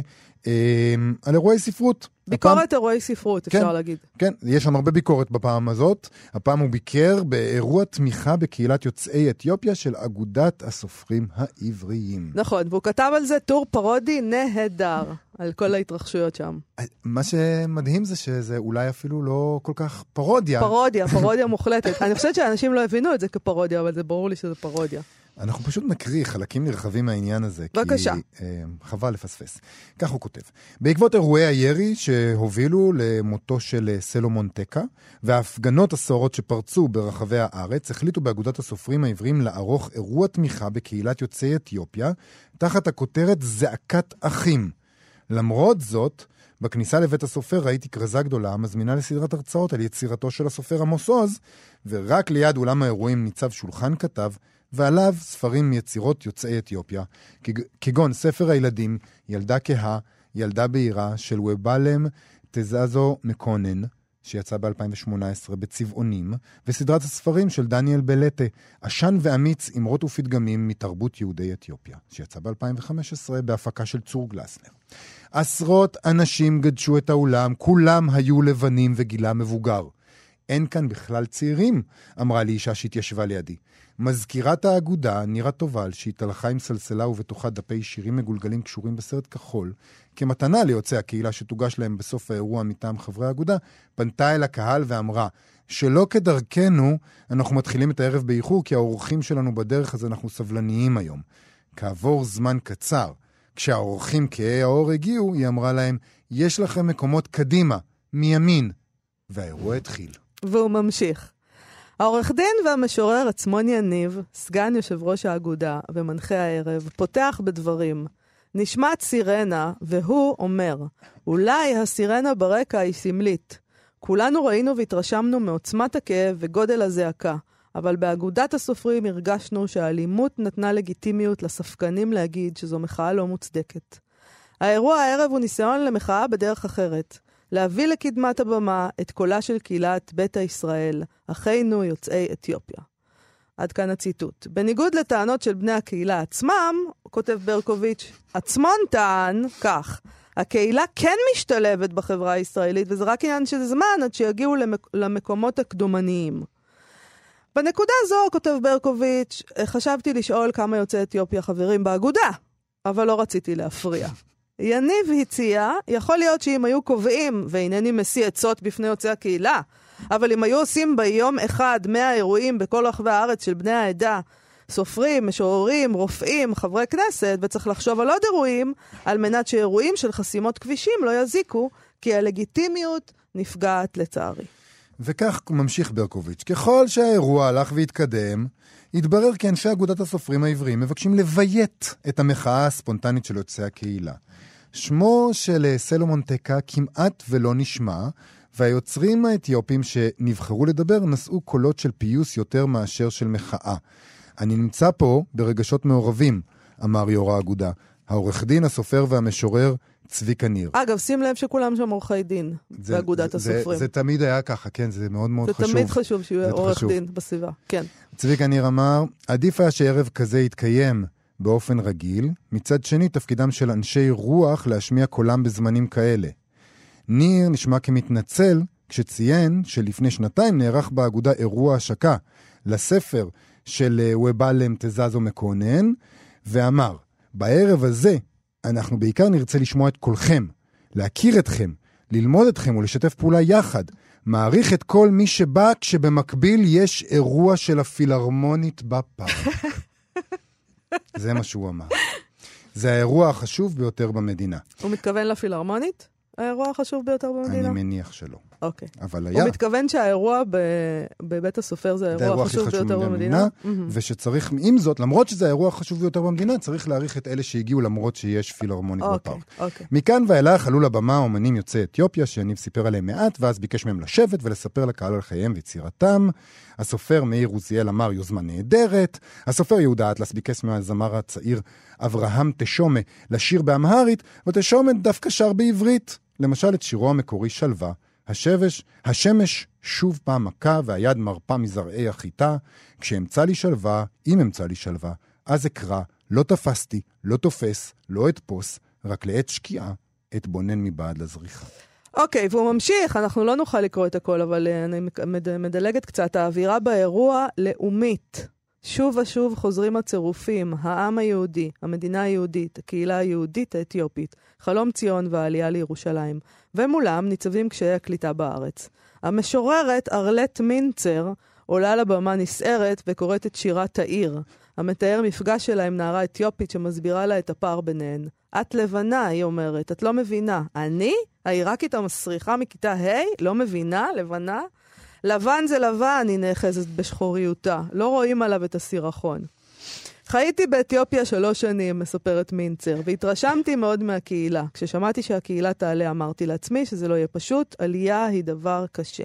על אירועי ספרות. ביקורת אירועי ספרות, כן. אפשר להגיד. כן, יש שם הרבה ביקורת בפעם הזאת. הפעם הוא ביקר באירוע תמיכה בקהילת יוצאי אתיופיה של אגודת הסופרים העבריים. נכון, והוא כתב על זה טור פרודי נהדר, על כל ההתרחשויות שם. מה שמדהים זה שזה אולי אפילו לא כל כך פרודיה. פרודיה, פרודיה מוחלטת. אני חושבת שאנשים לא הבינו את זה כפרודיה, אבל זה ברור לי שזה פרודיה. אנחנו פשוט נקריא חלקים נרחבים מהעניין הזה. בבקשה. כי אה, חבל לפספס. כך הוא כותב. בעקבות אירועי הירי שהובילו למותו של אה, סלומון טקה, וההפגנות הסוערות שפרצו ברחבי הארץ, החליטו באגודת הסופרים העבריים לערוך אירוע תמיכה בקהילת יוצאי אתיופיה, תחת הכותרת זעקת אחים. למרות זאת, בכניסה לבית הסופר ראיתי כרזה גדולה המזמינה לסדרת הרצאות על יצירתו של הסופר עמוס עוז, ורק ליד אולם האירועים ניצב שולחן כתב, ועליו ספרים מיצירות יוצאי אתיופיה, כג- כגון ספר הילדים, ילדה כהה, ילדה בהירה, של ובלם תזזו מקונן, שיצא ב-2018 בצבעונים, וסדרת הספרים של דניאל בלטה, עשן ואמיץ, אמרות ופתגמים מתרבות יהודי אתיופיה, שיצא ב-2015 בהפקה של צור גלסנר. עשרות אנשים גדשו את האולם, כולם היו לבנים וגילם מבוגר. אין כאן בכלל צעירים, אמרה לי אישה שהתיישבה לידי. מזכירת האגודה, נירה טובל, שהתהלכה עם סלסלה ובתוכה דפי שירים מגולגלים קשורים בסרט כחול, כמתנה ליוצאי הקהילה שתוגש להם בסוף האירוע מטעם חברי האגודה, פנתה אל הקהל ואמרה, שלא כדרכנו, אנחנו מתחילים את הערב באיחור, כי האורחים שלנו בדרך, אז אנחנו סבלניים היום. כעבור זמן קצר, כשהאורחים כהי האור הגיעו, היא אמרה להם, יש לכם מקומות קדימה, מימין. והאירוע התחיל. והוא ממשיך. העורך דין והמשורר עצמון יניב, סגן יושב ראש האגודה ומנחה הערב, פותח בדברים. נשמעת סירנה, והוא אומר, אולי הסירנה ברקע היא סמלית. כולנו ראינו והתרשמנו מעוצמת הכאב וגודל הזעקה, אבל באגודת הסופרים הרגשנו שהאלימות נתנה לגיטימיות לספקנים להגיד שזו מחאה לא מוצדקת. האירוע הערב הוא ניסיון למחאה בדרך אחרת. להביא לקדמת הבמה את קולה של קהילת ביתא ישראל, אחינו יוצאי אתיופיה. עד כאן הציטוט. בניגוד לטענות של בני הקהילה עצמם, כותב ברקוביץ', עצמון טען כך, הקהילה כן משתלבת בחברה הישראלית, וזה רק עניין של זמן עד שיגיעו למק- למקומות הקדומניים. בנקודה זו, כותב ברקוביץ', חשבתי לשאול כמה יוצאי אתיופיה חברים באגודה, אבל לא רציתי להפריע. יניב הציע, יכול להיות שאם היו קובעים, ואינני משיא עצות בפני יוצאי הקהילה, אבל אם היו עושים ביום אחד 100 אירועים בכל רחבי הארץ של בני העדה, סופרים, משוררים, רופאים, חברי כנסת, וצריך לחשוב על עוד אירועים, על מנת שאירועים של חסימות כבישים לא יזיקו, כי הלגיטימיות נפגעת לצערי. וכך ממשיך ברקוביץ', ככל שהאירוע הלך והתקדם, התברר כי אנשי אגודת הסופרים העבריים מבקשים לביית את המחאה הספונטנית של יוצאי הקהילה. שמו של אה, סלומון טקה כמעט ולא נשמע, והיוצרים האתיופים שנבחרו לדבר נשאו קולות של פיוס יותר מאשר של מחאה. אני נמצא פה ברגשות מעורבים, אמר יו"ר האגודה. העורך דין, הסופר והמשורר צביקה ניר. אגב, שים לב שכולם שם עורכי דין זה- באגודת זה- זה- הסופרים. זה תמיד היה ככה, כן, זה מאוד מאוד זה חשוב. תמיד חשוב שיהיה זה עורך חשוב. דין בסביבה, כן. צביקה ניר אמר, עדיף היה שערב כזה יתקיים באופן רגיל, מצד שני תפקידם של אנשי רוח להשמיע קולם בזמנים כאלה. ניר נשמע כמתנצל כשציין שלפני שנתיים נערך באגודה אירוע השקה לספר של אה, ובאל אמתזזו מקונן, ואמר, בערב הזה אנחנו בעיקר נרצה לשמוע את קולכם, להכיר אתכם, ללמוד אתכם ולשתף פעולה יחד. מעריך את כל מי שבא כשבמקביל יש אירוע של הפילהרמונית בפארק. זה מה שהוא אמר. זה האירוע החשוב ביותר במדינה. הוא מתכוון לפילהרמונית? האירוע החשוב ביותר במדינה? אני מניח שלא. אוקיי. אבל היה. הוא מתכוון שהאירוע ב... בבית הסופר זה האירוע החשוב ביותר במדינה? מהמם. ושצריך, עם זאת, למרות שזה האירוע החשוב ביותר במדינה, צריך להעריך את אלה שהגיעו למרות שיש פילהרמונית אוקיי, בפארק. אוקיי. מכאן ואילך עלו לבמה אומנים יוצאי אתיופיה, שיניב סיפר עליהם מעט, ואז ביקש מהם לשבת ולספר לקהל על חייהם ויצירתם. הסופר מאיר עוזיאל אמר יוזמה נהדרת. הסופר יהודה אטלס ביקש מהזמר הצעיר אברהם תשומה לשיר באמהרית, ותשומה דווקא שר בעברית. למשל את שירו המקורי שלווה, השבש, השמש שוב פעם מכה והיד מרפה מזרעי החיטה, כשאמצא לי שלווה, אם אמצא לי שלווה, אז אקרא, לא תפסתי, לא תופס, לא אתפוס, רק לעת שקיעה, אתבונן מבעד לזריחה. אוקיי, והוא ממשיך, אנחנו לא נוכל לקרוא את הכל, אבל אה, אני מד- מדלגת קצת. האווירה באירוע לאומית. שוב ושוב חוזרים הצירופים, העם היהודי, המדינה היהודית, הקהילה היהודית האתיופית, חלום ציון והעלייה לירושלים, ומולם ניצבים קשיי הקליטה בארץ. המשוררת ארלט מינצר עולה לבמה נסערת וקוראת את שירת העיר, המתאר מפגש שלה עם נערה אתיופית שמסבירה לה את הפער ביניהן. את לבנה, היא אומרת, את לא מבינה. אני? העיראקית המסריחה מכיתה ה'? לא מבינה? לבנה? לבן זה לבן, היא נאחזת בשחוריותה. לא רואים עליו את הסירחון. חייתי באתיופיה שלוש שנים, מספרת מינצר, והתרשמתי מאוד מהקהילה. כששמעתי שהקהילה תעלה, אמרתי לעצמי שזה לא יהיה פשוט, עלייה היא דבר קשה.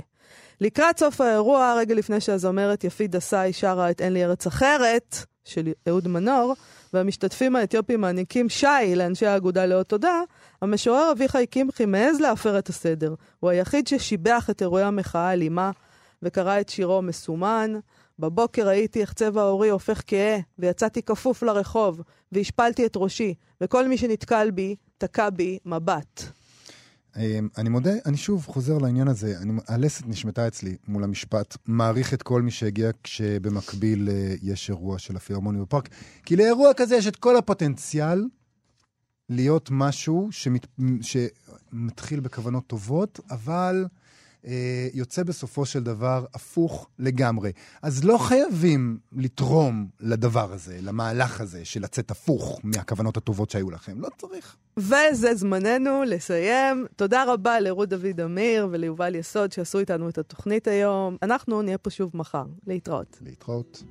לקראת סוף האירוע, רגע לפני שהזמרת יפית דסאי שרה את "אין לי ארץ אחרת" של אהוד מנור, והמשתתפים האתיופים מעניקים שי לאנשי האגודה לאות תודה, המשורר אביחי קמחי מעז להפר את הסדר. הוא היחיד ששיבח את אירועי המחאה האלימה וקרא את שירו מסומן. בבוקר ראיתי איך צבע עורי הופך כהה, ויצאתי כפוף לרחוב, והשפלתי את ראשי, וכל מי שנתקל בי, תקע בי מבט. אמ, אני מודה, אני שוב חוזר לעניין הזה, אני, הלסת נשמטה אצלי מול המשפט, מעריך את כל מי שהגיע כשבמקביל אה, יש אירוע של הפילהרמוניה בפארק, כי לאירוע כזה יש את כל הפוטנציאל להיות משהו שמת, שמתחיל בכוונות טובות, אבל אה, יוצא בסופו של דבר הפוך לגמרי. אז לא חייבים לתרום לדבר הזה, למהלך הזה של לצאת הפוך מהכוונות הטובות שהיו לכם, לא צריך. וזה זמננו לסיים. תודה רבה לרות דוד אמיר וליובל יסוד שעשו איתנו את התוכנית היום. אנחנו נהיה פה שוב מחר. להתראות. להתראות.